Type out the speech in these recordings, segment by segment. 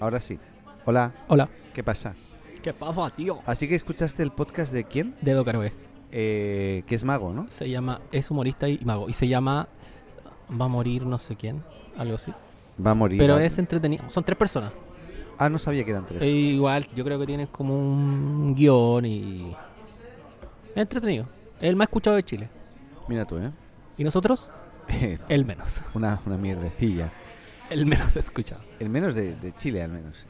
Ahora sí. Hola, Hola. ¿qué pasa? ¿Qué pasa, tío? Así que escuchaste el podcast de quién? Dedo Caroe. Eh, que es mago, ¿no? Se llama, es humorista y mago. Y se llama Va a morir no sé quién. Algo así. Va a morir. Pero es entretenido. Son tres personas. Ah, no sabía que eran tres. E igual, yo creo que tienen como un guion y. Es entretenido. Es el más escuchado de Chile. Mira tú, ¿eh? Y nosotros, el menos. una, una mierdecilla. El menos escuchado. El menos de, de Chile, al menos.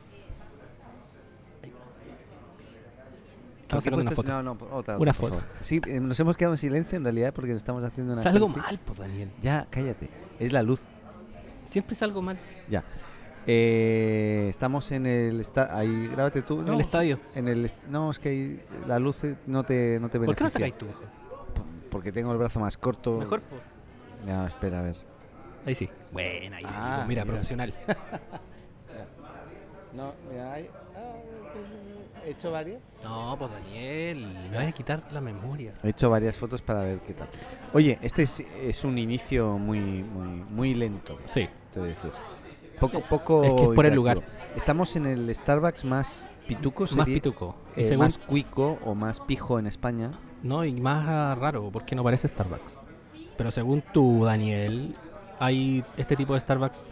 Estamos ¿Por sacando una foto. No, no, por- otra. Una por foto. favor. Sí, eh, nos hemos quedado en silencio en realidad porque nos estamos haciendo una. Salgo selfie. mal, pues Daniel. Ya, cállate. Es la luz. Siempre salgo mal. Ya. Eh, estamos en el. Esta ahí, grábate tú. En no, el estadio. en el est- no, es que ahí la luz eh, no te, no te ¿Por qué no beneficia. sacáis tú mejor? Porque tengo el brazo más corto. Mejor, pues. Ya, espera, a ver. Ahí sí. Bueno, ahí sí. Ah, pues mira, mira. profesional. No, mira, hay. He hecho varias. No, pues Daniel, me vas a quitar la memoria. He hecho varias fotos para ver qué tal. Oye, este es, es un inicio muy, muy, muy lento, Sí. te voy a decir. Poco, poco. Es que es por el lugar. Estamos en el Starbucks más pituco, Más sería- pituco. Y eh, según- más cuico o más pijo en España. No, y más ah, raro, porque no parece Starbucks. Pero según tú, Daniel, hay este tipo de Starbucks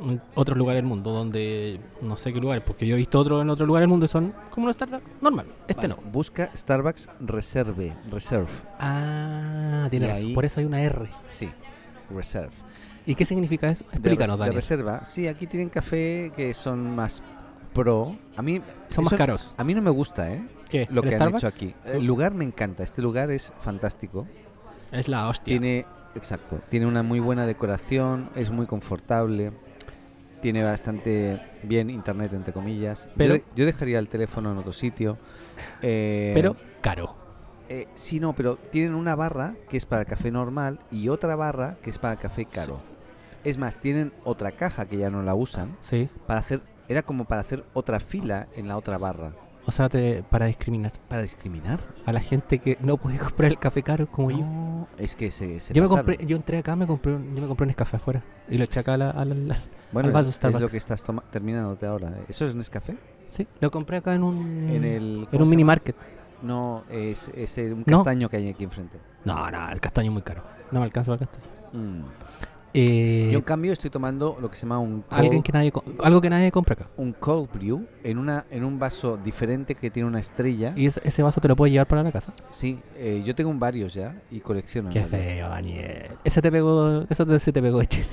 en otros lugares del mundo, donde no sé qué lugares, porque yo he visto otro en otro lugar del mundo y son como un Starbucks normal. Este Vale, no. Busca Starbucks Reserve. Reserve. Ah, tiene Y razón. ahí- Por eso hay una R. Sí, Reserve. ¿Y qué significa eso? De Explícanos, res- de reserva. Sí, aquí tienen café que son más pro. A mí Son más caros. A mí no me gusta, ¿eh? ¿Qué? Lo ¿El que han hecho aquí. El lugar me encanta. Este lugar es fantástico. Es la hostia. Tiene, exacto, tiene una muy buena decoración, es muy confortable, tiene bastante bien internet entre comillas. Pero- yo, dejaría el teléfono en otro sitio. Eh, Pero caro. eh, sí, no, pero tienen una barra que es para el café normal y otra barra que es para el café caro. Es más, tienen otra caja que ya no la usan Sí. para hacer, era como para hacer otra fila en la otra barra. O sea, te- para discriminar ¿Para discriminar? a la gente que no puede comprar el café caro como yo. No, es que se, se Yo me pasaron. compré, yo entré acá, me compré, un- yo me compré un Nescafé afuera y lo eché acá a la, a la- la- Bueno, al vaso es, es lo que estás terminándote ahora. ¿Eso es Nescafé? Sí, lo compré acá en un En el, en ¿cómo un mini market. No, es, es un No. castaño que hay aquí enfrente. No, no, el castaño es muy caro. No me alcanza para el castaño. Mm. Eh, Yo en cambio estoy tomando lo que se llama un cold, alguien que nadie algo que nadie compra acá. un cold brew en una en un vaso diferente que tiene una estrella. Y ese, ese vaso te lo puedes llevar para la casa. Sí, eh, yo tengo un varios ya y colecciono. Qué feo, Daniel. Ese te pegó, eso te, se te pegó de Chile.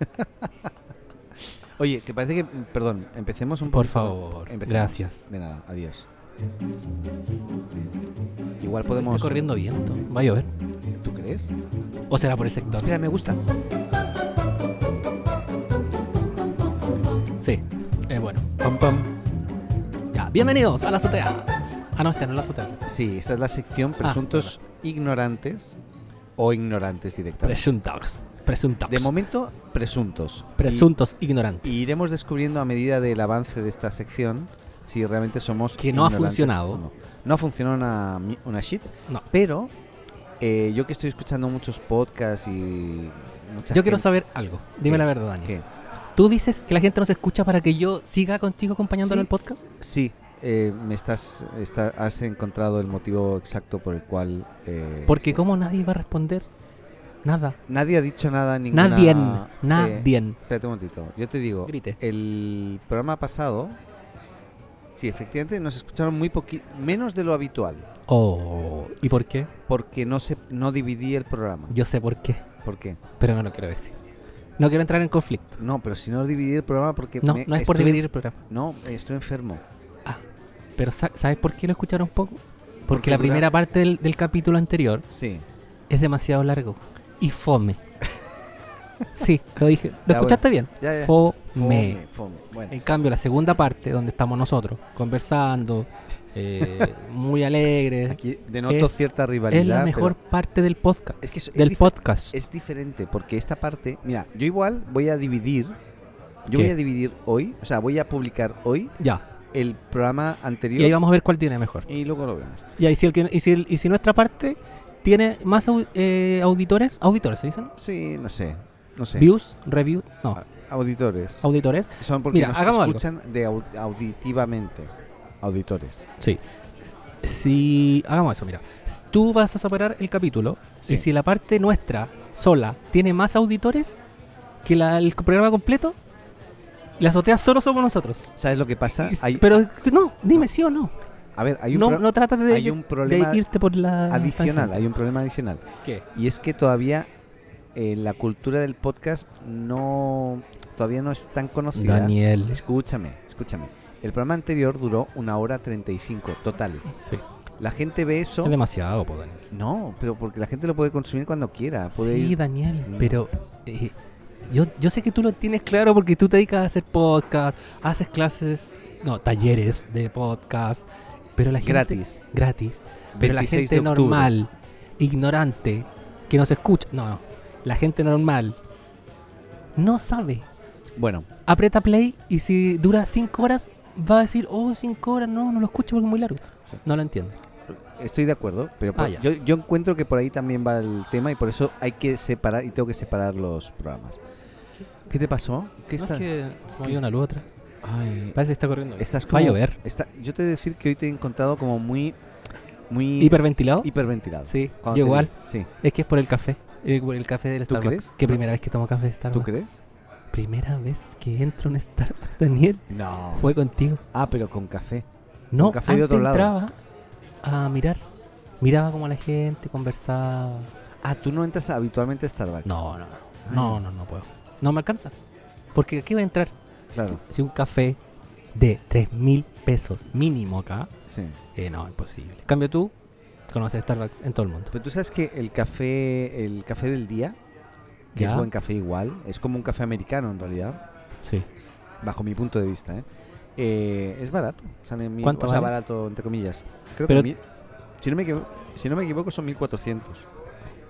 Oye, ¿te parece que perdón, empecemos un Por favor, Empecemos. gracias. De nada, adiós. Igual Está podemos corriendo viento. Va a llover. ¿Tú crees? ¿O será por el sector? Espera, me gusta. Sí. Eh, bueno. Pam pam. Ya, bienvenidos a la azotea. Ah, no, esta no es la azotea. Sí, esta es la sección Ah, presuntos ignorantes o ignorantes directamente. Presuntos. Presuntos. De momento, presuntos. Presuntos ignorantes. Y iremos descubriendo a medida del avance de esta sección si realmente somos Que no ha funcionado. No. No ha funcionado una, una shit, No. pero eh, yo que estoy escuchando muchos podcasts y mucha Yo quiero gente- saber algo. Dime ¿Qué? la verdad, Daniel. ¿Qué? ¿Tú dices que la gente nos escucha para que yo siga contigo acompañando en Sí. el podcast? Sí, eh, me estás, está- has encontrado el motivo exacto por el cual... eh, Porque como nadie va a responder nada. Nadie ha dicho nada, ninguna... Nadie. eh, Nadie. Espérate un momentito. Yo te digo, Grite. el programa pasado, sí, efectivamente nos escucharon muy poquito, menos de lo habitual, Oh, ¿y por qué? porque no se, no dividí el programa. Yo sé por qué, ¿Por qué? pero no lo quiero decir. No quiero entrar en conflicto. No, pero si no dividí el programa porque No, me- no es por dividir el programa. No, estoy enfermo. Pero sa- ¿sabes por qué lo escucharon poco? Porque Porque la primera parte del, del capítulo anterior Sí. es demasiado largo y fome. sí, lo dije. ¿Lo Ya, escuchaste bien? Ya, ya. Fome. Fome, fome. Bueno, En cambio, la segunda parte, donde estamos nosotros conversando, eh, muy alegres, aquí denoto es- cierta rivalidad. es la mejor parte del podcast. Es que es, es del podcast. es diferente, porque esta parte, mira, yo igual voy a dividir, yo ¿Qué? voy a dividir hoy, o sea, voy a publicar hoy Ya. el programa anterior Y ahí vamos a ver cuál tiene mejor. y luego lo vemos. Y, ahí si, el que- y, si, el- y si nuestra parte tiene más au- eh, auditores, auditores se dicen, Sí, no sé, no sé. views, review, no, auditores. auditores. Son porque Mira, nos hagamos algo. escuchan de au- auditivamente. Auditores. Sí. Si hagamos eso, mira. Tú vas a separar el capítulo Sí. y si la parte nuestra sola tiene más auditores que la- el programa completo, la azotea solo somos nosotros. ¿Sabes lo que pasa? Hay, Pero no, dime sí o no. a ver, hay un, no, pro- no tratas de, hay un de problema irte por la adicional. Hay un problema adicional. ¿Qué? Y es que todavía eh, la cultura del podcast no todavía no es tan conocida. Daniel. Escúchame, escúchame. El programa anterior duró una hora 35, total. Sí. La gente ve eso. Es demasiado, po, Daniel. No, pero porque la gente lo puede consumir cuando quiera. Puede Sí, ir- Daniel, pero eh, yo, yo sé que tú lo tienes claro porque tú te dedicas a hacer podcast, haces clases, no, talleres de podcast, pero la gente gratis. gratis, pero la 26 gente normal, ignorante, que nos escucha, no, no, la gente normal no sabe. Bueno, Aprieta play y si dura 5 horas va a decir, "Oh, 5 horas, no, no lo escucho porque es muy largo." Sí. No lo entiende. estoy de acuerdo, pero por- Ah, yo, yo encuentro que por ahí también va el tema y por eso hay que separar y tengo que separar los programas. ¿Qué te pasó? ¿Qué No, está? es que se una luz otra. Ay, Parece que está corriendo. estás Va como a llover. está- yo te he de decir que hoy te he encontrado como muy muy ¿Hiperventilado? hiperventilado. Sí, yo igual. Sí. Es que es por el café. Eh, por el café del ¿Tú Starbucks. crees? Que primera vez que tomo café de Starbucks. ¿Tú crees? Primera vez que entro en Starbucks, Daniel. No. Fue contigo. Ah, pero con café. No, café de antes otro lado. entraba a mirar. Miraba como la gente conversaba. Ah, tú no entras habitualmente a Starbucks. No, no, no. No, no, no puedo. No me alcanza. Porque aquí voy a entrar. Claro. Si, si un café de 3 mil pesos mínimo acá, Sí. eh, no, imposible. Cambio tú, conoces Starbucks en todo el mundo. Pero tú sabes que el café, el café del día, que es Ya. buen café igual, es como un café americano en realidad, Sí. bajo mi punto de vista, ¿eh? Eh, es barato. Sale mil, ¿Cuánto o sea, vale? barato entre comillas. Creo Pero- que mil- si, no me equivoco, si no me equivoco son 1400.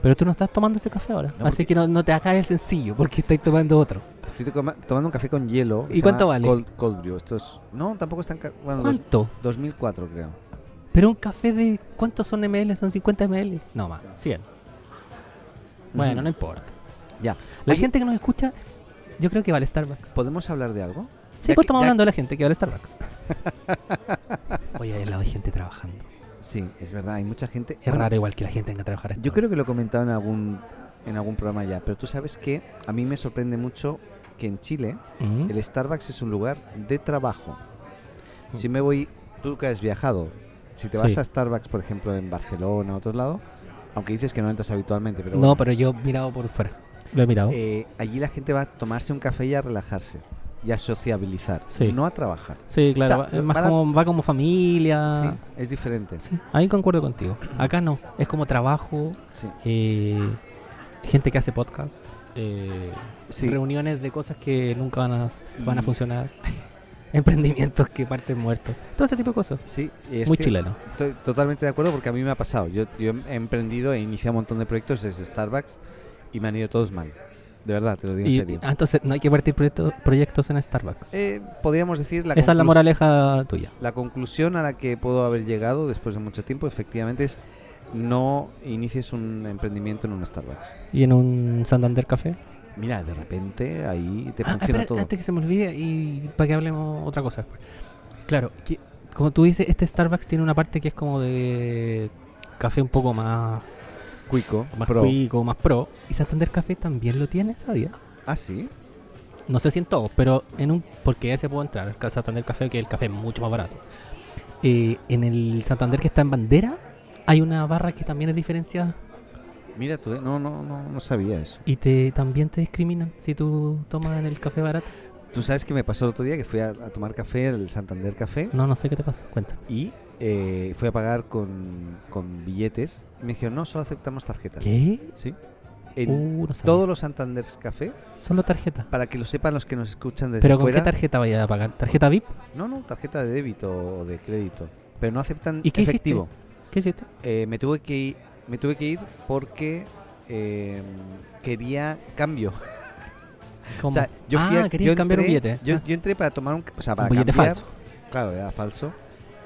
Pero tú no estás tomando ese café ahora. No, Así que no, no te hagas el sencillo porque estás tomando otro. Estoy toma- tomando un café con hielo. ¿Y cuánto vale? Cold, cold brew. Esto es, no, tampoco es tan caro. Bueno, dos- ¿Cuánto? 2004 creo. Pero un café de. ¿Cuántos son ml? ¿Son 50 ml? No más, 100. Bueno, no importa. Ya. La Oye, gente que nos escucha, yo creo que vale Starbucks. ¿Podemos hablar de algo? Sí, pues que- estamos hablando de la gente que vale Starbucks. Oye, hay al lado de gente trabajando. Sí, es verdad, hay mucha gente. Es Bueno, raro igual que la gente venga a trabajar Yo hora. creo que lo he comentado en algún, en algún programa ya, pero tú sabes que a mí me sorprende mucho que en Chile el Starbucks es un lugar de trabajo. Mm. Si me voy, tú que has viajado, si te vas Sí. a Starbucks, por ejemplo, en Barcelona o otro lado, aunque dices que no entras habitualmente, pero No, bueno, pero yo he mirado por fuera. Lo he mirado. eh, allí la gente va a tomarse un café y a relajarse y a sociabilizar, Sí. no a trabajar. sí, claro. o sea, va- más como, va como familia. Sí, es diferente. Sí, ahí concuerdo contigo. Acá no. Es como trabajo, Sí. eh, gente que hace podcast, eh, Sí. reuniones de cosas que nunca van a, van a funcionar, emprendimientos que parten muertos, todo ese tipo de cosas. Sí, es Muy chileno. Estoy totalmente de acuerdo porque a mí me ha pasado. Yo, yo he emprendido e iniciado un montón de proyectos desde Starbucks y me han ido todos mal. De verdad, te lo digo en serio. ah, entonces no hay que partir proyecto- proyectos en Starbucks. Eh, podríamos decir la, Esa es la moraleja tuya. la conclusión a la que puedo haber llegado después de mucho tiempo, efectivamente, es no inicies un emprendimiento en un Starbucks. ¿Y en un Santander Café? Mira, de repente ahí te Ah, funciona espera, todo. antes que se me olvide y para que hablemos otra cosa después. Claro, que, como tú dices, este Starbucks tiene una parte que es como de café un poco más, Cuico, más Pro. cuico, más pro. Y Santander Café también lo tiene, ¿sabías? Ah, sí. No sé si en todos, pero en un porque ese puedo entrar, el Santander Café, que el café es mucho más barato. Eh, en el Santander que está en bandera, hay una barra que también es diferenciada Mira tú, eh, no, no, no, no sabía eso. y te también te discriminan si tú tomas el café barato. Tú sabes que me pasó el otro día que fui a, a tomar café, el Santander Café, No, no sé qué te pasa, cuenta. y eh, fui a pagar con, con billetes. Y me dijeron, no, solo aceptamos tarjetas. ¿Qué? Sí. En Uh, no sabía. todos los Santander Café, Solo tarjeta. para que lo sepan los que nos escuchan desde ¿Pero con fuera. qué tarjeta vaya a pagar? ¿Tarjeta VIP? No, no, tarjeta de débito o de crédito. Pero no aceptan ¿Y qué hiciste? efectivo. ¿Qué hiciste? Eh, me tuve que ir, me tuve que ir porque eh, quería cambio. ¿Cómo? O sea, yo fui ah, a- querías yo cambiar un entré- billete. Yo, Ah, yo entré para tomar un, o sea, para un billete cambiar- falso. Claro, era falso.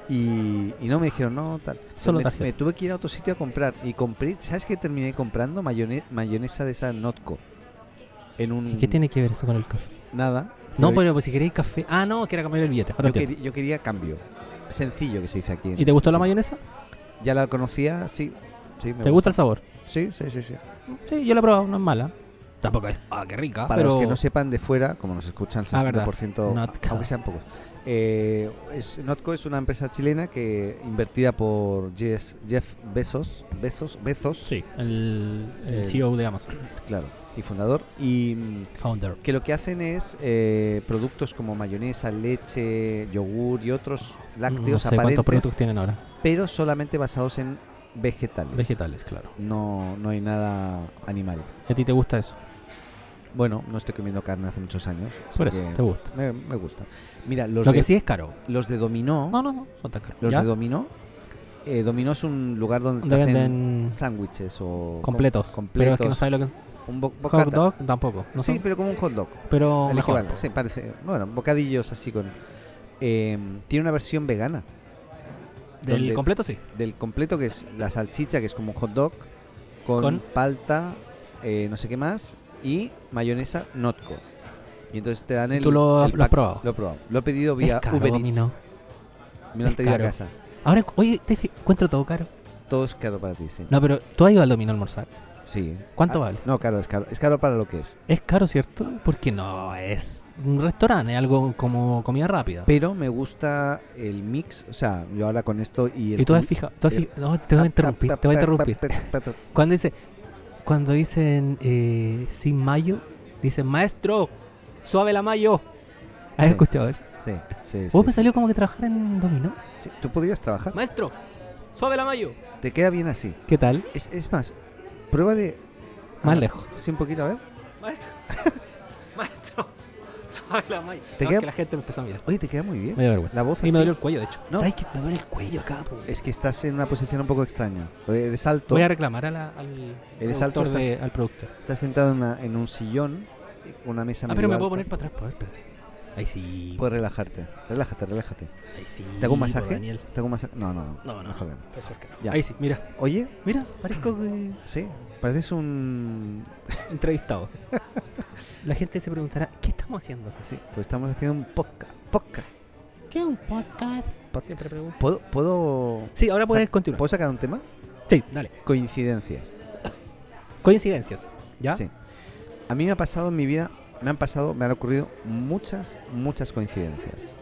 Y, y no me dijeron, no, tal. Solo me, me tuve que ir a otro sitio a comprar. Y compré, ¿sabes qué terminé comprando? Mayone- mayonesa de esa Notco. en un... ¿Y qué tiene que ver eso con el café? Nada. No, pero pero pues si queréis café. Ah, no, que era cambiar el billete. Ahora yo, quería, yo quería cambio. Sencillo que se dice aquí. ¿Y te gustó la mayonesa? Ya la conocía, sí. Sí me ¿Te gusta el sabor? Sí, sí, sí, sí. Sí, yo la he probado, no es mala. Tampoco es. Ah, qué rica. Para pero... los que no sepan de fuera, como nos escuchan Ah, verdad. 60%, Notco. aunque sean pocos. Eh, es, Notco es una empresa chilena que invertida por Jeff, Jeff Bezos, Bezos, Bezos, Sí, el, el El- CEO de Amazon. claro, y fundador, y mm, Founder. que lo que hacen es eh, productos como mayonesa, leche, yogur y otros No lácteos sé cuántos aparentes, productos tienen ahora. pero solamente basados en vegetales. Vegetales, claro. No, no hay nada animal. ¿Y a ti te gusta eso? Bueno, no estoy comiendo carne hace muchos años. Por eso, te gusta. Me, me gusta. Mira, los, Lo de, que sí es caro. los de Dominó, No, no, no, son tan caros. los ¿Ya? de Dominó, eh, Dominó es un lugar donde, te hacen venden sándwiches o completos. com- Pero es que no sabes lo que es. un bo- Hot bocata. dog tampoco. No sí, son- pero como un hot dog. pero mejor. sí, parece. Bueno, bocadillos así con. eh, tiene una versión vegana Del donde- completo sí. del completo que es la salchicha, que es como un hot dog, con, Con- palta, eh, no sé qué más, y mayonesa Notco. Y entonces te dan el. ¿Tú lo, el lo has probado? Lo he probado. Lo he pedido vía es caro, Uber Eats. Domino. Me lo han traído a casa. Ahora, oye, te encuentro todo caro. Todo es caro para ti, sí. No, pero tú has ido al Domino a almorzar. Sí. ¿Cuánto Ah, vale? No, caro, es caro. Es caro para lo que es. Es caro, ¿cierto? Porque no es un restaurante, es algo como comida rápida. Pero me gusta el mix. O sea, yo ahora con esto y el. Y tú has fijado, tú has el- fija- no, te voy a interrumpir, te voy a interrumpir. Cuando dice, cuando dicen eh, sin mayo, dicen maestro, suave la mayo. ¿Has Sí. escuchado eso? Sí, sí, Vos sí, me salió como que trabajar en dominó. sí. Tú podrías trabajar. Maestro, suave la mayo. Te queda bien así. ¿Qué tal? Es, es más, prueba de. Más ah, lejos. Sí, un poquito, a ver. Maestro, maestro, suave la. ¿Te No, queda- es que la gente me empezó a mirar. Oye, te queda muy bien. Me da vergüenza. La voz y me dolió el cuello, de hecho. No. ¿Sabes que me duele el cuello acá? po? Es que estás en una posición un poco extraña. Eres alto, Voy a reclamar a la- al, Eres alto, de- estás- al productor. estás sentado en, una- en un sillón, una mesa Ah, medio pero me puedo poner para atrás, pues, a ver, Pedro. Ahí sí. Puedes relajarte. Relájate, relájate. Ahí sí. ¿Te hago un masaje? Daniel. ¿Te hago un masaje? No, no, no. No, no. Mejor que no. Ya. Ahí sí, mira. Oye, Mira, parezco que- sí, pareces un... entrevistado. La gente se preguntará, ¿qué estamos haciendo? Sí, pues estamos haciendo un podcast. podcast. ¿Qué es un podcast? Pod- Siempre pregunto. ¿Puedo, ¿Puedo, Sí, ahora puedes continuar. ¿Puedo sacar un tema? Sí, dale. Coincidencias. Coincidencias. ¿Ya? Sí. A mí me ha pasado en mi vida, me han pasado, me han ocurrido muchas, muchas coincidencias.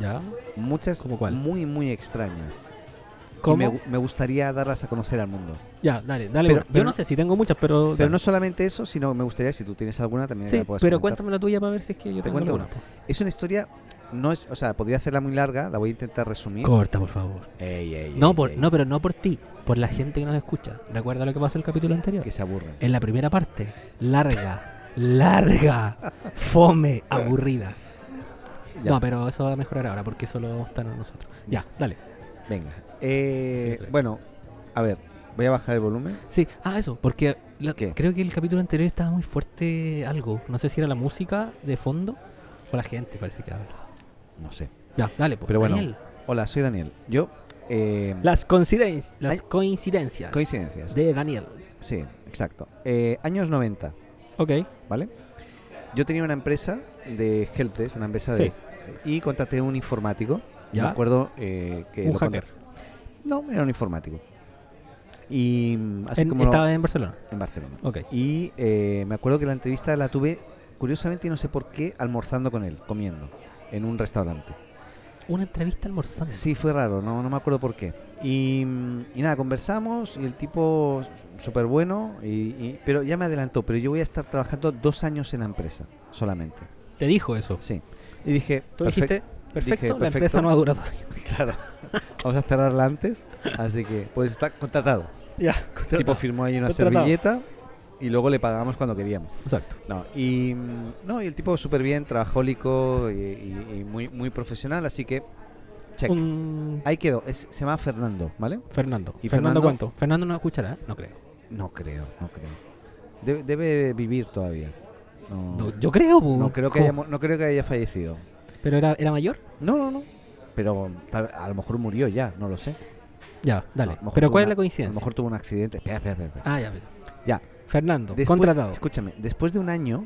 ¿Ya? Muchas ¿Cómo cuál? muy, muy extrañas. Y ¿Cómo? me, gu- me gustaría darlas a conocer al mundo. Ya, dale, dale. Pero- bro. Yo pero no sé si tengo muchas, pero. Pero dale. no solamente eso, sino me gustaría, si tú tienes alguna, también Sí, la puedas pero comentar. cuéntame la tuya para ver si es que yo Te tengo cuento alguna. Es una historia, no es, o sea, podría hacerla muy larga, la voy a intentar resumir. Corta, por favor. Ey, ey, No, ey, por, no, pero no por ti, por la gente que nos escucha. ¿Recuerda lo que pasó en el capítulo anterior? Que se aburren. En la primera parte, larga, larga, fome, aburrida. Ya. No, pero eso va a mejorar ahora porque solo están nosotros. Ya, dale. Venga. Eh, Sí, bueno, a ver, voy a bajar el volumen. Sí, ah, eso, porque creo que el capítulo anterior estaba muy fuerte algo. No sé si era la música de fondo o la gente parece que habla. No sé. Ya, dale, pues. Pero bueno, Daniel. Hola, soy Daniel. Yo, eh, Las coincidencias, las coincidencias coincidencias. de Daniel. Sí, exacto. Eh, años 90, Ok. ¿vale? Yo tenía una empresa de helpdesk, una empresa de... Sí. Y contraté un informático. ¿Ya? Me acuerdo eh, que... Un lo hacker. No, era un informático. Y mm, así En- como... estaba en Barcelona. en Barcelona. Ok. Y eh, me acuerdo que la entrevista la tuve, curiosamente, y no sé por qué, almorzando con él, comiendo, en un restaurante. Una entrevista almorzando. Sí, fue raro, no, no me acuerdo por qué. Y, y nada, conversamos y el tipo súper bueno, y, y- pero ya me adelantó, pero yo voy a estar trabajando dos años en la empresa, solamente. Te dijo eso. Sí. Y dije, Tú "Perfec- dijiste, perfecto, Dije, la perfecto. empresa no ha durado. claro, vamos a cerrarla antes, así que pues está contratado. ya, El tipo firmó ahí una Contratado. servilleta y luego le pagamos cuando queríamos. Exacto. No, y, no, y el tipo súper bien, trabajólico y, y- y muy, muy profesional, así que check. Un Ahí quedó, es, se llama Fernando, ¿vale? Fernando. ¿Y Fernando, Fernando? cuánto? Fernando no escuchará, no creo. No creo, no creo. Debe, debe vivir todavía. No, No, yo creo, no creo que haya, no creo que haya fallecido. Pero era, era mayor. No, no, no. Pero tal- a lo mejor murió ya, no lo sé. Ya, dale. Pero ¿cuál es la A lo coincidencia? mejor tuvo un accidente. Espera, espera, espera, espera. Ah, ya. veo. Fernando, Después, contratado. escúchame, después de un año,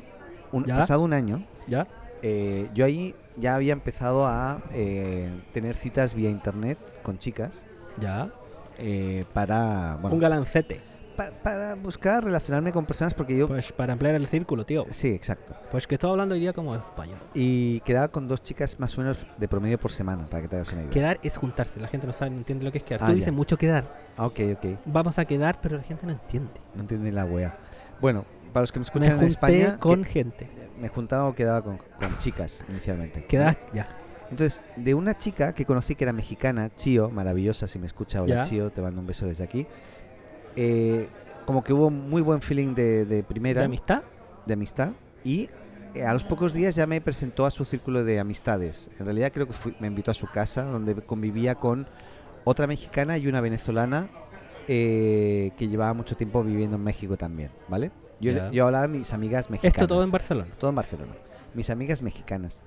un- ¿Ya? pasado un año, ¿Ya? Eh, yo ahí ya había empezado a eh, tener citas vía internet con chicas ¿Ya? eh, para, bueno, Un galancete. pa- para buscar relacionarme con personas porque yo... Pues para ampliar el círculo, tío. Sí, exacto. Pues que estoy hablando hoy día como español. Y quedaba con dos chicas más o menos de promedio por semana, para que te hagas una idea. Quedar es juntarse. La gente no sabe, no entiende lo que es quedar. Ah, Tú ya. dices mucho quedar. Ah, ok, ok. Vamos a quedar, pero la gente no entiende. No entiende la wea. Bueno, para los que me Me escuchan en junté España, con que- gente. Me juntaba o quedaba con, con chicas inicialmente. Quedar, ya. Entonces, de una chica que conocí que era mexicana, Chio, maravillosa, si me escucha, hola Ya. Chio, te mando un beso desde aquí. Eh, como que hubo muy buen feeling de, de primera, ¿De amistad? de amistad, y eh, a los pocos días ya me presentó a su círculo de amistades. En realidad creo que fui- me invitó a su casa, donde convivía con otra mexicana y una venezolana eh, que llevaba mucho tiempo viviendo en México también, ¿vale? Yo, hablaba de mis amigas mexicanas. Esto todo en Barcelona. Todo en Barcelona. Mis amigas mexicanas.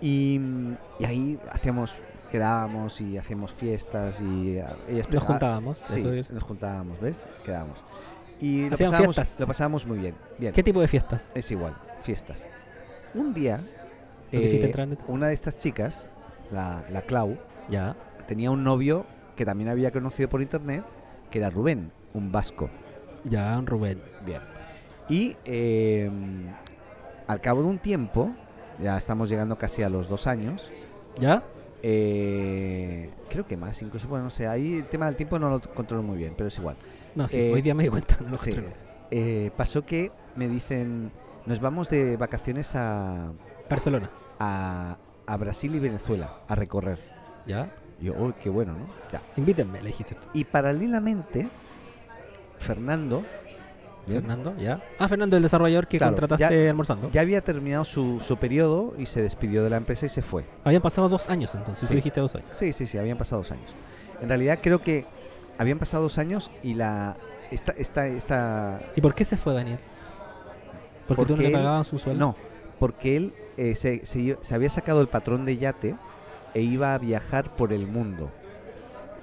Y, y ahí hacíamos, quedábamos y hacíamos fiestas y ellas Nos juntábamos. Sí, eso es. nos juntábamos, ¿ves? Quedábamos. Y lo pasábamos, fiestas. lo pasábamos muy bien. bien. ¿Qué tipo de fiestas? Es igual, fiestas. Un día, eh, una de estas chicas, la, la Clau, Ya. tenía un novio que también había conocido por internet, que era Rubén, un vasco. Ya, Rubén. Bien. Y eh, al cabo de un tiempo, ya estamos llegando casi a los dos años, ¿Ya? eh, creo que más, incluso, bueno, no sé, ahí el tema del tiempo no lo controlo muy bien, pero es igual. No, sí. Eh, hoy día me di cuenta. No lo sí. Eh, pasó que me dicen, nos vamos de vacaciones a, Barcelona. a, a Brasil y Venezuela a recorrer. ¿Ya? Yo, uy, qué bueno, ¿no? Ya. Invítenme, le dijiste tú. Y paralelamente, Fernando ¿bien? Fernando, ¿ya? Ah, Fernando, el desarrollador que Claro, contrataste almorzando. ya había terminado su, su periodo y se despidió de la empresa y se fue. Habían pasado dos años entonces. Sí. Tú dijiste dos años. Sí, sí, sí, habían pasado dos años. En realidad creo que habían pasado dos años y la esta esta esta ¿Y por qué se fue Daniel? Porque, tú no le pagaban su sueldo. no, porque él eh, se, se se había sacado el patrón de yate e iba a viajar por el mundo.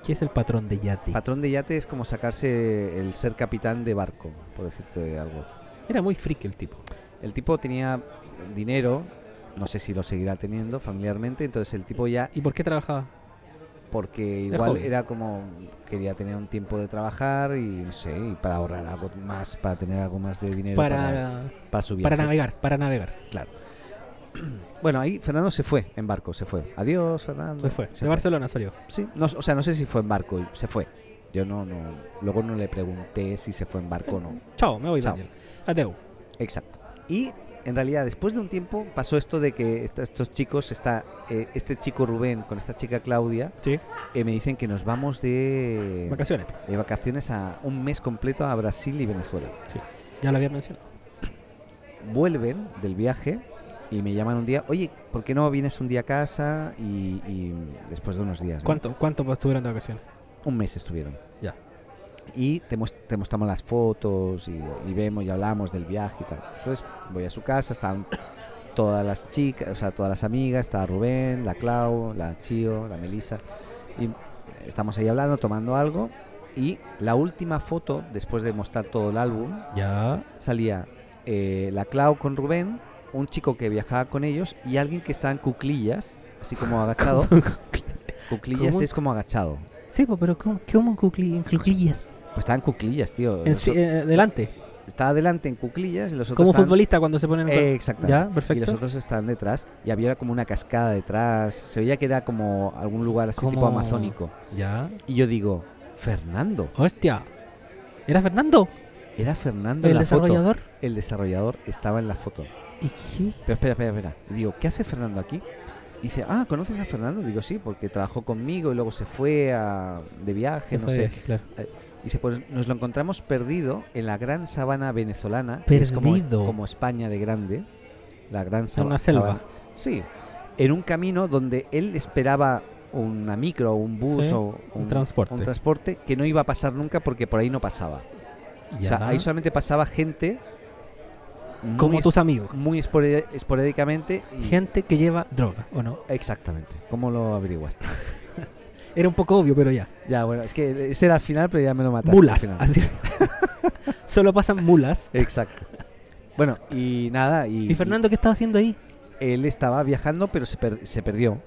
¿Qué es el patrón de yate? Patrón de yate es como sacarse el ser capitán de barco, por decirte algo. Era muy freak el tipo. El tipo tenía dinero, no sé si lo seguirá teniendo familiarmente, entonces el tipo ya ¿Y por qué trabajaba? porque igual era como quería tener un tiempo de trabajar y no sé, y para ahorrar algo más, para tener algo más de dinero para, Para, para su viaje. para navegar, para navegar. Claro. Bueno, ahí Fernando se fue en barco, se fue. Adiós, Fernando. Se fue. de Barcelona salió. Sí, no, o sea, no sé si fue en barco, se fue. Yo no, no, luego no le pregunté si se fue en barco o no. Chao, me voy Chao. Daniel. Adeu. Exacto. Y en realidad, después de un tiempo, pasó esto de que esta- estos chicos, está, eh, este chico Rubén con esta chica Claudia, Sí. eh, me dicen que nos vamos de, Vacaciones. de vacaciones a un mes completo a Brasil y Venezuela. Ya lo había mencionado. Vuelven del viaje y me llaman un día, oye, ¿por qué no vienes un día a casa? Y, y después de unos días. ¿no? ¿Cuánto, cuánto estuvieron de vacaciones? Un mes estuvieron. Ya. Y te, muest- te mostramos las fotos y, y vemos y hablamos del viaje y tal. Entonces voy a su casa, están todas las chicas, o sea, todas las amigas, está Rubén, la Clau, la Chio, la Melissa. Y estamos ahí hablando, tomando algo. Y la última foto, después de mostrar todo el álbum, Ya. salía eh, la Clau con Rubén, un chico que viajaba con ellos y alguien que estaba en cuclillas, así como agachado. Cuclillas ¿Cómo? es como agachado. Sí, pero ¿cómo, cómo en cucli- en cuclillas? Pues estaba en cuclillas, tío. En sí- eh, delante. Estaba adelante en cuclillas y los otros Como estaban- futbolista cuando se ponen en Eh, exacto. Ya, Y perfecto. los otros estaban detrás y había como una cascada detrás. Se veía que era como algún lugar así tipo amazónico. Ya. Y yo digo, Fernando. Hostia. ¿Era Fernando? Era Fernando en ¿El la foto. desarrollador? El desarrollador estaba en la foto. ¿Y? Pero espera, espera, espera. Y digo, ¿qué hace Fernando aquí? Y dice, ah, ¿conoces a Fernando? Digo, sí, porque trabajó conmigo y luego se fue a- de viaje, Se no sé. viaje, claro. Dice, pues nos lo encontramos perdido en la gran sabana venezolana. que es como, Perdido. como España de grande. La gran saba- una selva. sabana. Sí. En un camino donde él esperaba una micro o un bus Sí, o un transporte. un transporte que no iba a pasar nunca porque por ahí no pasaba. O sea, ahí solamente pasaba gente Como tus amigos. muy esporádicamente. y- Gente que lleva droga, ¿o no? Exactamente. ¿Cómo lo averiguaste? Era un poco obvio, pero ya. ya, bueno, es que ese era al final, pero ya me lo mataste. al Mulas. final. Así. Solo pasan mulas. Exacto. Bueno, y nada, y, ¿Y Fernando qué estaba haciendo ahí? él estaba viajando, pero se, per- se perdió.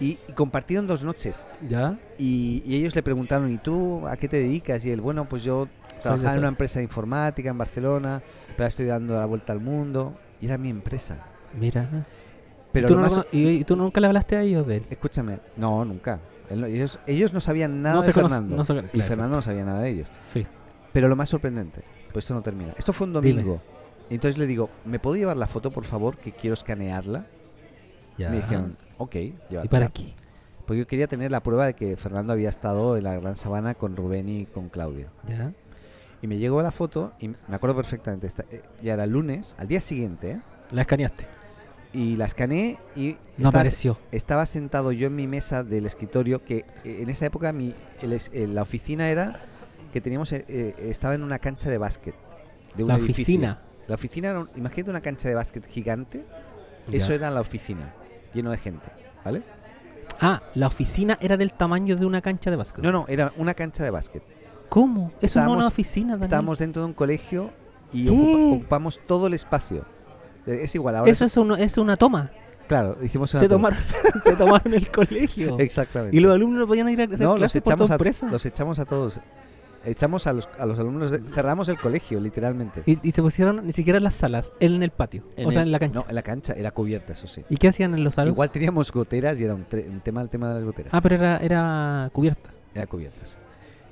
Y, y compartieron dos noches. ¿Ya? Y, y ellos le preguntaron, ¿y tú a qué te dedicas? Y él, bueno, pues yo trabajaba en una esa- empresa de informática en Barcelona, pero estoy dando la vuelta al mundo. Y era mi empresa. Mira. Pero ¿Y, tú no más- y- y tú nunca le hablaste a ellos de él? Escúchame, no, nunca. Él ellos, ellos no sabían nada No de Fernando. no se- y Fernando no sabía nada de ellos. Sí. Pero lo más sorprendente, pues esto no termina. Esto fue un domingo. Y entonces le digo, ¿me puedo llevar la foto, por favor? Que quiero escanearla. Ya. Me dijeron, ok, ¿Y llévatela". para qué? Porque yo quería tener la prueba de que Fernando había estado en la Gran Sabana con Rubén y con Claudio. Ya. Y me llegó la foto y me acuerdo perfectamente. esta- eh, ya era lunes, al día siguiente, ¿eh? La escaneaste. y la escaneé y No estaba, apareció. estaba sentado yo en mi mesa del escritorio, que eh, en esa época mi, el es- eh, la oficina era que teníamos, eh, estaba en una cancha de básquet. De La edificio. oficina. La oficina, era un- imagínate una cancha de básquet gigante, eso era la oficina, lleno de gente, ¿vale? Ah, la oficina era del tamaño de una cancha de básquet. No, no, era una cancha de básquet. ¿Cómo? Es Estábamos- una oficina, Daniel. Estábamos dentro de un colegio y ocupamos todo el espacio. Eh, Es igual, ahora Eso es, uno- es una toma. claro, hicimos una Se toma. tomaron, se tomaron el colegio. Exactamente. Y los alumnos no podían ir a hacer no, los clases por echamos, a, los echamos a todos. Echamos a los, a los alumnos, de- cerramos el colegio, literalmente. Y, y se pusieron ni siquiera en las salas, en el patio. o sea, en la cancha. No, en la cancha, era cubierta, eso sí. ¿Y qué hacían en los salos? Igual teníamos goteras y era un, tre- un tema el tema de las goteras. Ah, pero era, era cubierta. Era cubiertas.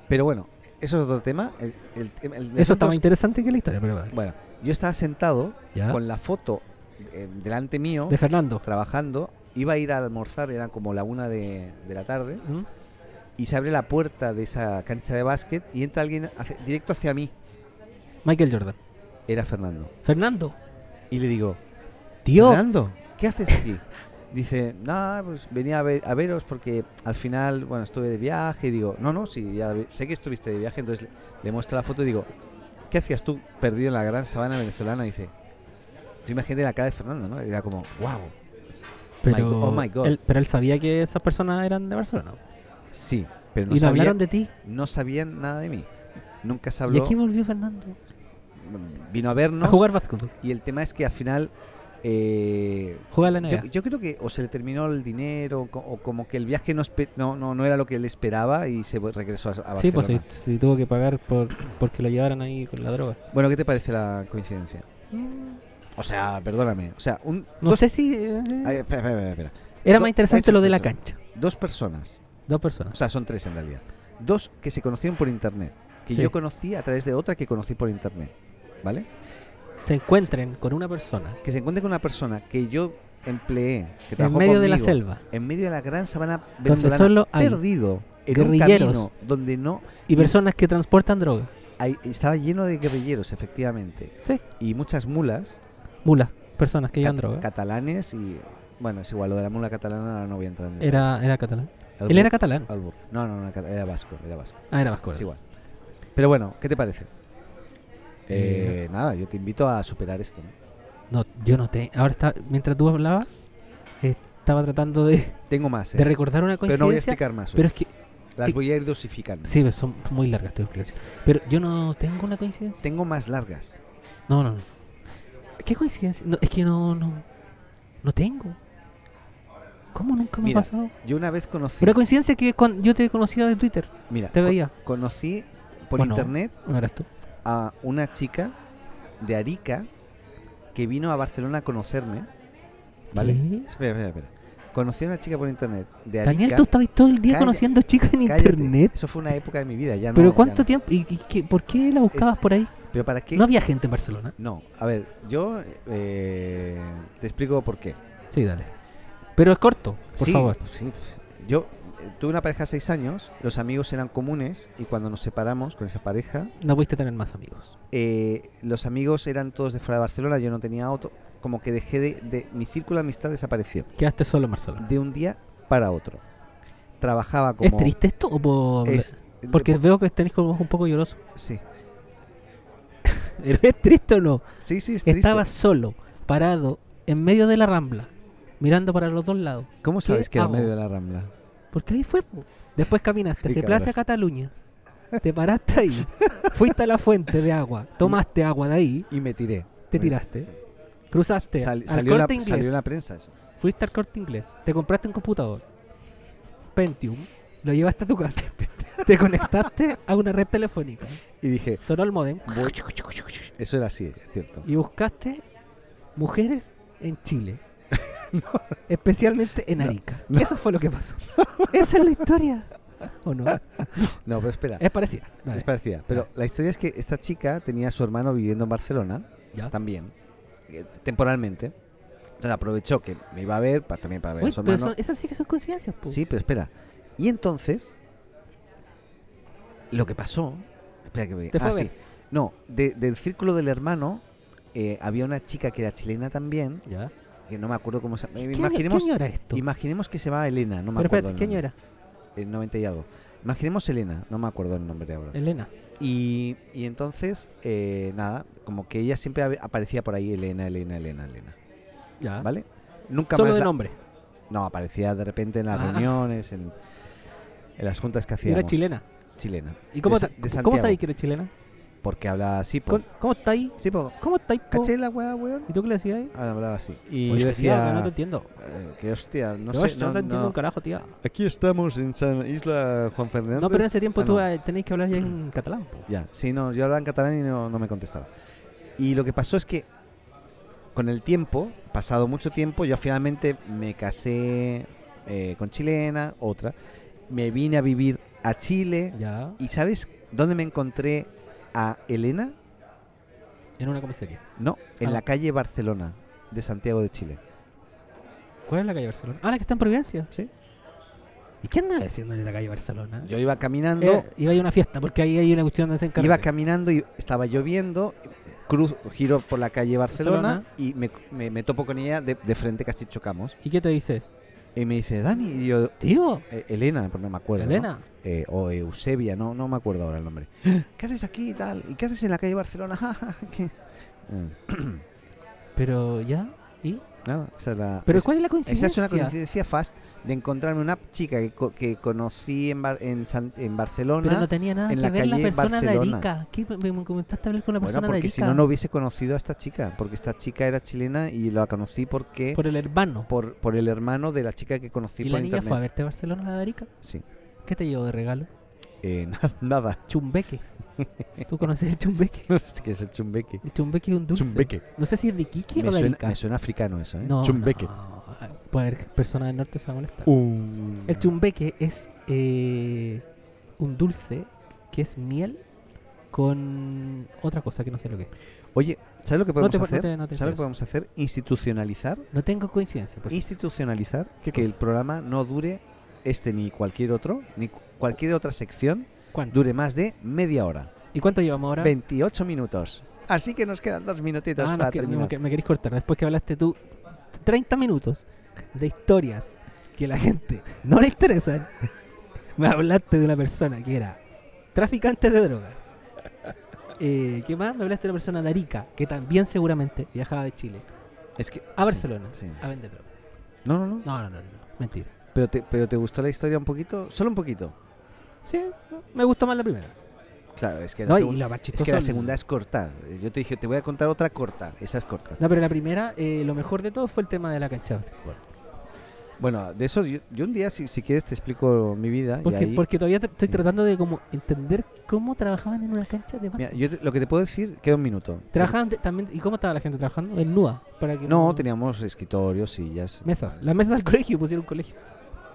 Pero bueno, eso es otro tema. El, el- el- el Eso está más es- interesante que la historia, pero vale. Bueno, yo estaba sentado ¿Ya? con la foto eh, delante mío, De Fernando. trabajando. Iba a ir a almorzar, era como la una de, de la tarde. ¿Mm? Y se abre la puerta de esa cancha de básquet y entra alguien hacia- directo hacia mí. Michael Jordan. Era Fernando. Fernando. Y le digo, Tío. Fernando, ¿qué haces aquí? Dice, nada, pues venía a, ver- a veros porque al final, bueno, estuve de viaje y digo, no, no, sí, ya sé que estuviste de viaje, entonces le, le muestro la foto y digo, ¿qué hacías tú perdido en la gran sabana venezolana? dice, tú imagínate la cara de Fernando, ¿no? Era como, wow, Pero, go- oh my God. Él, pero él sabía que esas personas eran de Barcelona. sí, pero no, y no sabía- hablaron de ti. no sabían nada de mí. Nunca se ¿Y habló, aquí volvió Fernando? vino a vernos A jugar básquetbol. y el tema es que al final... eh, Juega la Yo, NBA. yo creo que o se le terminó el dinero o como que el viaje no, no, no, no era lo que él esperaba y se regresó a, a Barcelona. sí, pues sí, sí, tuvo que pagar por porque lo llevaran ahí con la droga. Bueno, ¿qué te parece la coincidencia? O sea, perdóname. O sea, un, No dos, sé si... eh, Ay, espera, espera, espera, espera. era do- más interesante lo de la cancha. Dos personas, Dos o personas. sea, son tres en realidad. Dos que se conocieron por internet, que Sí. yo conocí a través de otra que conocí por internet, ¿vale? Se encuentren con una persona Que se encuentre con una persona que yo empleé, que en medio de la selva. en medio de la gran sabana Donde venezolana, solo hay perdido en guerrilleros. un camino donde no Y personas que transportan droga. hay- estaba lleno de guerrilleros, efectivamente, Sí. y muchas mulas, Mulas. Personas que llevan droga. catalanes y bueno, es igual lo de la mula catalana ahora no voy a entrar en. Era, era catalán. Albur- Él era catalán. Albur. No, no, no, era vasco, era vasco. Ah, era vasco. Es igual. Pero bueno, ¿qué te parece? Eh, Eh, nada, yo te invito a superar esto. ¿no? No, yo no te. Ahora está. Mientras tú hablabas, eh, estaba tratando de, Tengo más, ¿eh? de recordar una pero no voy a coincidencia. explicar más. hoy. Pero es que. Las voy a ir dosificando. Sí, pero son muy largas tus explicaciones. Pero yo no tengo una coincidencia. Tengo más largas. No, no, no. ¿Qué coincidencia? No, es que no, no. No tengo. ¿Cómo nunca me Mira, ha pasado? Yo una vez conocí. Una coincidencia que cuando yo te conocía de Twitter. mira, Te veía. conocí por Bueno. internet No eras tú. A una chica de Arica que vino a Barcelona a conocerme. ¿Vale? ¿Qué? Espera, espera, espera. Conocí a una chica por internet de Arica. Daniel, tú estabas todo el día Calla- conociendo chicas en Cállate. internet. Eso fue una época de mi vida, ya no. ¿Pero ya cuánto no. tiempo? ¿Y, y qué- por qué la buscabas por ahí? ¿Pero para qué? No había gente en Barcelona. No, a ver, yo eh, te explico por qué. Sí, dale. Pero es corto, por Sí, favor. pues sí, pues, yo tuve una pareja de seis años, los amigos eran comunes y cuando nos separamos con esa pareja, No pudiste tener más amigos. eh, los amigos eran todos de fuera de Barcelona, yo no tenía auto, como que dejé de, de- mi círculo de amistad desapareció Quedaste solo en Barcelona. de un día para otro. Trabajaba como ¿Es triste esto o por...? es- Porque de- veo que tenéis como un poco lloroso. sí, ¿Pero es triste o no? sí, sí, es triste. Estaba solo, parado, en medio de la rambla, mirando para los dos lados. ¿Cómo sabes ¿Qué que era en medio de la rambla? Porque ahí fue. po. Después caminaste hacia. Plaza Cataluña. te paraste ahí, fuiste a la fuente de agua, tomaste agua de ahí, Y me tiré. te Me- tiraste, sí. cruzaste Sal- al salió, la, corte inglés, salió en la prensa eso. fuiste al corte inglés, te compraste un computador, Pentium, lo llevaste a tu casa, te conectaste a una red telefónica, Y dije, sonó el modem voy- eso era así, es cierto. y buscaste mujeres en Chile. Especialmente en Arica. no. Eso fue lo que pasó. Esa es la historia. ¿O no? No, pero espera. Es parecida. Es parecida. Pero la historia es que esta chica tenía a su hermano viviendo en Barcelona Ya. también, eh, temporalmente. Entonces aprovechó que me iba a ver también para ver Uy, a su pero hermano. son- esas sí que son coincidencias, po. Sí, pero espera. Y entonces, lo que pasó. Espera que voy. Te fue ah, a ver. sí. No, de- del círculo del hermano eh, había una chica que era chilena también, Ya. Que no me acuerdo cómo se llama. ¿Qué, año- Imaginemos, qué año era esto? imaginemos que se llama Elena, no me pero acuerdo. espérate, ¿qué el año era? El 90 y algo. Imaginemos Elena, no me acuerdo el nombre ahora. Elena. Y, y entonces, eh, nada, como que ella siempre aparecía por ahí Elena, Elena, Elena, Elena. Ya. ¿Vale? Nunca Solo más. de la- nombre. No, aparecía de repente en las Ah. reuniones, en, en las juntas que hacíamos. era chilena. Chilena. ¿Y cómo, De de cómo sabéis que era chilena? Porque habla así, po. ¿Cómo, está ahí? Sí, po. ¿Cómo está ahí? po? ¿Caché la weá, weón? ¿Y tú qué le decías ahí? Ah, Hablaba así. Y Pues yo tía, decía. que no te entiendo. eh, que hostia, no Yo sé. no, no- te entiendo no. un carajo, tía. Aquí estamos en San Isla Juan Fernández. No, pero en ese tiempo Ah, tú no. eh, tenéis que hablar ya en catalán. po. Ya, sí, no, yo hablaba en catalán y no, no me contestaba. Y lo que pasó es que con el tiempo, pasado mucho tiempo, yo finalmente me casé eh, con chilena, otra. Me vine a vivir a Chile. Ya. ¿Y sabes dónde me encontré a Elena? En una comisaría. No, en Ah. la calle Barcelona de Santiago de Chile. ¿Cuál es la calle Barcelona? Ah, la que está en Providencia. Sí. ¿Y qué andaba haciendo en la calle Barcelona? Yo iba caminando, Eh, iba a ir a una fiesta, porque ahí hay una cuestión de hacer iba caminando y estaba lloviendo. Cruz, giro por la calle Barcelona, y me, me- me topo con ella de, de frente, casi chocamos. ¿Y qué te dice? Y me dice, Dani, y yo, Tío, Eh, Elena, pero no me acuerdo. ¿no? Elena. Eh, o Eusebia, no, no me acuerdo ahora el nombre. ¿Qué haces aquí y tal? ¿Y qué haces en la calle Barcelona? Pero ya, ¿y? nada, esa es la- ¿Pero es- cuál es la esa coincidencia? es una coincidencia fast de encontrarme una chica que, que conocí en, Bar- en, San- en Barcelona. Pero no tenía nada en que la ver la calle persona de Barcelona. Arica. ¿Qué me, me comentaste hablar con la bueno, persona de porque Arica? si no, no hubiese conocido a esta chica. Porque esta chica era chilena y la conocí porque Por el hermano. por, por el hermano de la chica que conocí ¿Y por la niña internet. fue a verte a Barcelona, la de Arica? Sí. ¿Qué te llevó de regalo? Eh, na- nada. Chumbeque. ¿Tú conoces el chumbeque? No sé qué es el chumbeque. El chumbeque es un dulce. Chumbeque. No sé si es de Quique Me o de suena, Arica. me suena africano eso, ¿eh? No, Chumbeque. no. Puede haber personas del norte se van a molestar. Uh. El chumbeque es eh, un dulce que es miel con otra cosa que no sé lo que es. Oye, ¿sabes lo que podemos te- no hacer? te- no te ¿Sabes lo que podemos hacer? Institucionalizar. No tengo coincidencia. Por Institucionalizar ¿Qué que el programa no dure este ni cualquier otro, ni cu- cualquier otra sección ¿Cuánto? dure más de media hora. ¿Y cuánto llevamos ahora? 28 minutos. Así que nos quedan dos minutitos Ah, no, para terminar. no, que me queréis cortar. Después que hablaste tú 30 minutos de historias que la gente no le interesan, me hablaste de una persona que era traficante de drogas. Eh, ¿Qué más? Me hablaste de una persona de Arica que también seguramente viajaba de Chile Es que a Barcelona sí, sí. a vender drogas. No, no, no. No, no, no, no, no, mentira. Pero te, pero te gustó la historia un poquito, solo un poquito. Sí, me gustó más la primera. Claro, es que la, No, y segun- la más es chistosa que la el- segunda es corta. Yo te dije, te voy a contar otra corta. Esa es corta. No, pero la primera, eh, lo mejor de todo fue el tema de la cancha de básquetbol. Bueno, de eso yo, yo un día, si, si quieres, te explico mi vida. y Porque, ahí- porque todavía te- estoy Sí. tratando de como entender cómo trabajaban en una cancha de. Mira, yo te- lo que te puedo decir, queda un minuto. Trabajaban también, ¿y cómo estaba la gente trabajando? Desnuda, para que No, teníamos escritorios, sillas. mesas. Las mesas del colegio pusieron colegio.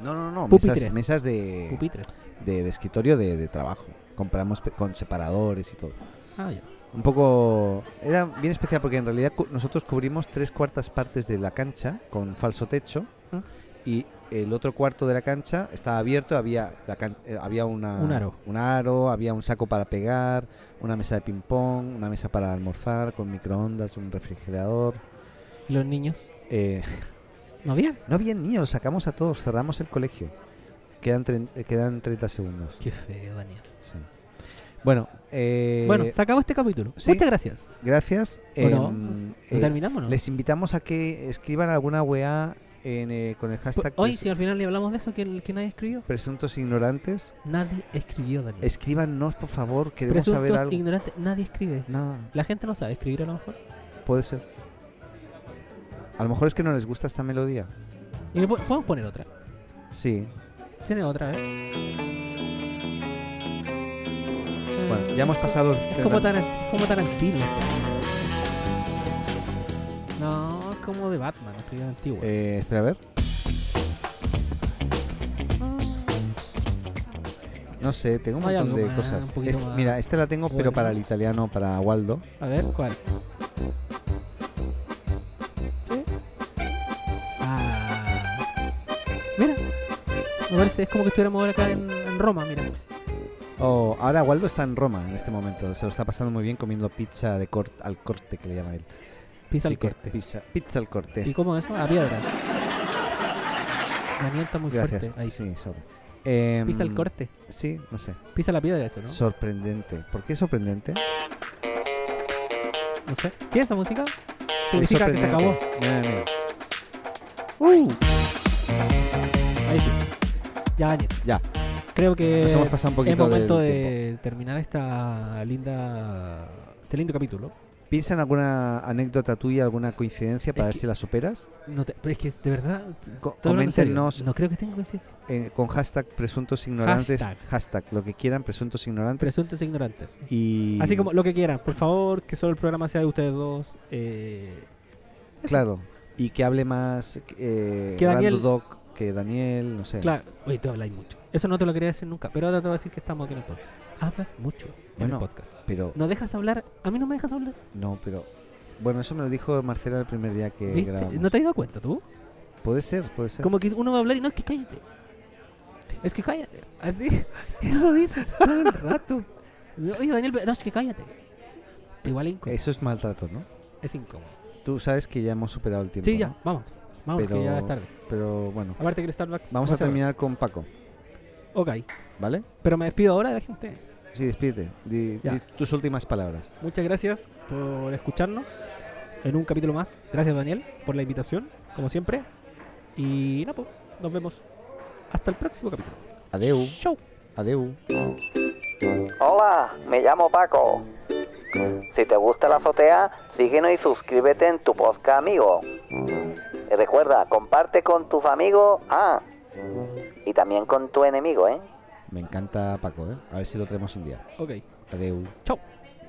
No, no, no, Pupitres. mesas, mesas de, Pupitres. De, de escritorio de, de trabajo. Compramos con separadores y todo. Ah, ya. Un poco... Era bien especial porque en realidad nosotros cubrimos tres cuartas partes de la cancha con falso techo Ah. y el otro cuarto de la cancha estaba abierto, había, la can- eh, había una, Un aro. un aro, había un saco para pegar, una mesa de ping-pong, una mesa para almorzar con microondas, un refrigerador. ¿Y los niños? Eh, ¿No habían? no había niños, sacamos a todos, cerramos el colegio. Quedan, tren- eh, quedan 30 segundos. Qué feo, Daniel. sí. Bueno, eh, bueno, se acabó este capítulo. sí. Muchas gracias. gracias. Em, ¿Lo eh, terminamos no? les invitamos a que escriban alguna weá en, eh, con el hashtag Hoy, si al final le hablamos de eso, que, que nadie escribió. presuntos ignorantes, Nadie escribió, Daniel. escríbanos por favor, queremos Presuntos saber algo. ignorantes, nadie escribe. No, La gente no sabe escribir a lo mejor. puede ser. A lo mejor es que no les gusta esta melodía. Y le po- podemos poner otra. Sí. Tiene otra, ¿eh? Bueno, ya hemos pasado Es como, Taran- es como Tarantino eso. No, es como de Batman, así de antiguo. Eh, espera a ver. No sé, tengo un Hay montón algo de más, cosas. un poquito Este- más mira, este la tengo, pero para el italiano, para Waldo. A ver, ¿cuál? Me parece, es como que estuviéramos ahora acá en, en Roma, mira. Oh, ahora Waldo está en Roma en este momento. Se lo está pasando muy bien comiendo pizza de cor- al corte, que le llama él. El que- corte. Pizza, pizza al ¿Y corte. cómo eso? A piedra. Daniel está muy Gracias. fuerte. Ahí. Sí, sobre. Em, Pisa el corte. Sí, no sé. Pisa la piedra eso, ¿no? Sorprendente. ¿Por qué sorprendente? No sé. ¿Qué es esa música? Es Significa que se acabó. Mira, mira. Uh. Ahí sí. Ya, Daniel. Ya, Creo que nos hemos pasado un es momento del de terminar esta linda, este lindo capítulo. ¿Piensa en alguna anécdota tuya, alguna coincidencia para Es ver que- si la superas? No te- es que de verdad, Co- coméntenos No creo que tenga coincidencia. eh, con hashtag presuntos ignorantes. Hashtag. Hashtag. lo que quieran, presuntos ignorantes. Presuntos ignorantes. y Así como lo que quieran, por favor, que solo el programa sea de ustedes dos. Eh. Claro. Y que hable más eh, Que Daniel- Doc que Daniel, no sé. Claro, oye, tú habláis mucho. Eso no te lo quería decir nunca, pero ahora te voy a decir que estamos aquí en el podcast. Hablas mucho en Bueno. el podcast. Pero, No dejas hablar, a mí no me dejas hablar. no, pero. Bueno, eso me lo dijo Marcela el primer día que ¿Viste? grabamos. ¿No te has dado cuenta tú? Puede ser, puede ser. Como que uno va a hablar y no, es que cállate. Es que cállate. Así, eso dices todo el rato. Oye, Daniel, pero no, es que cállate. Igual incómodo. Eso es maltrato, ¿no? Es incómodo. Tú sabes que ya hemos superado el tiempo. Sí, ya, ¿no? vamos. Vamos, Pero- que ya es tarde. Pero bueno, Aparte que el Starbucks. vamos va a terminar con Paco, Ok. ¿vale? Pero me despido ahora de la gente. Sí, despídete. Di tus últimas palabras. Muchas gracias por escucharnos en un capítulo más. Gracias, Daniel, por la invitación, como siempre. Y nada, pues, nos vemos hasta el próximo capítulo. Adeu, Chau. adeu. Hola, me llamo Paco. Si te gusta la azotea, síguenos y suscríbete en tu podcast amigo. Y recuerda, comparte con tus amigos, ah, y también con tu enemigo, ¿eh? Me encanta Paco, ¿eh? A ver si lo traemos un día. Ok. Adeu. Chau.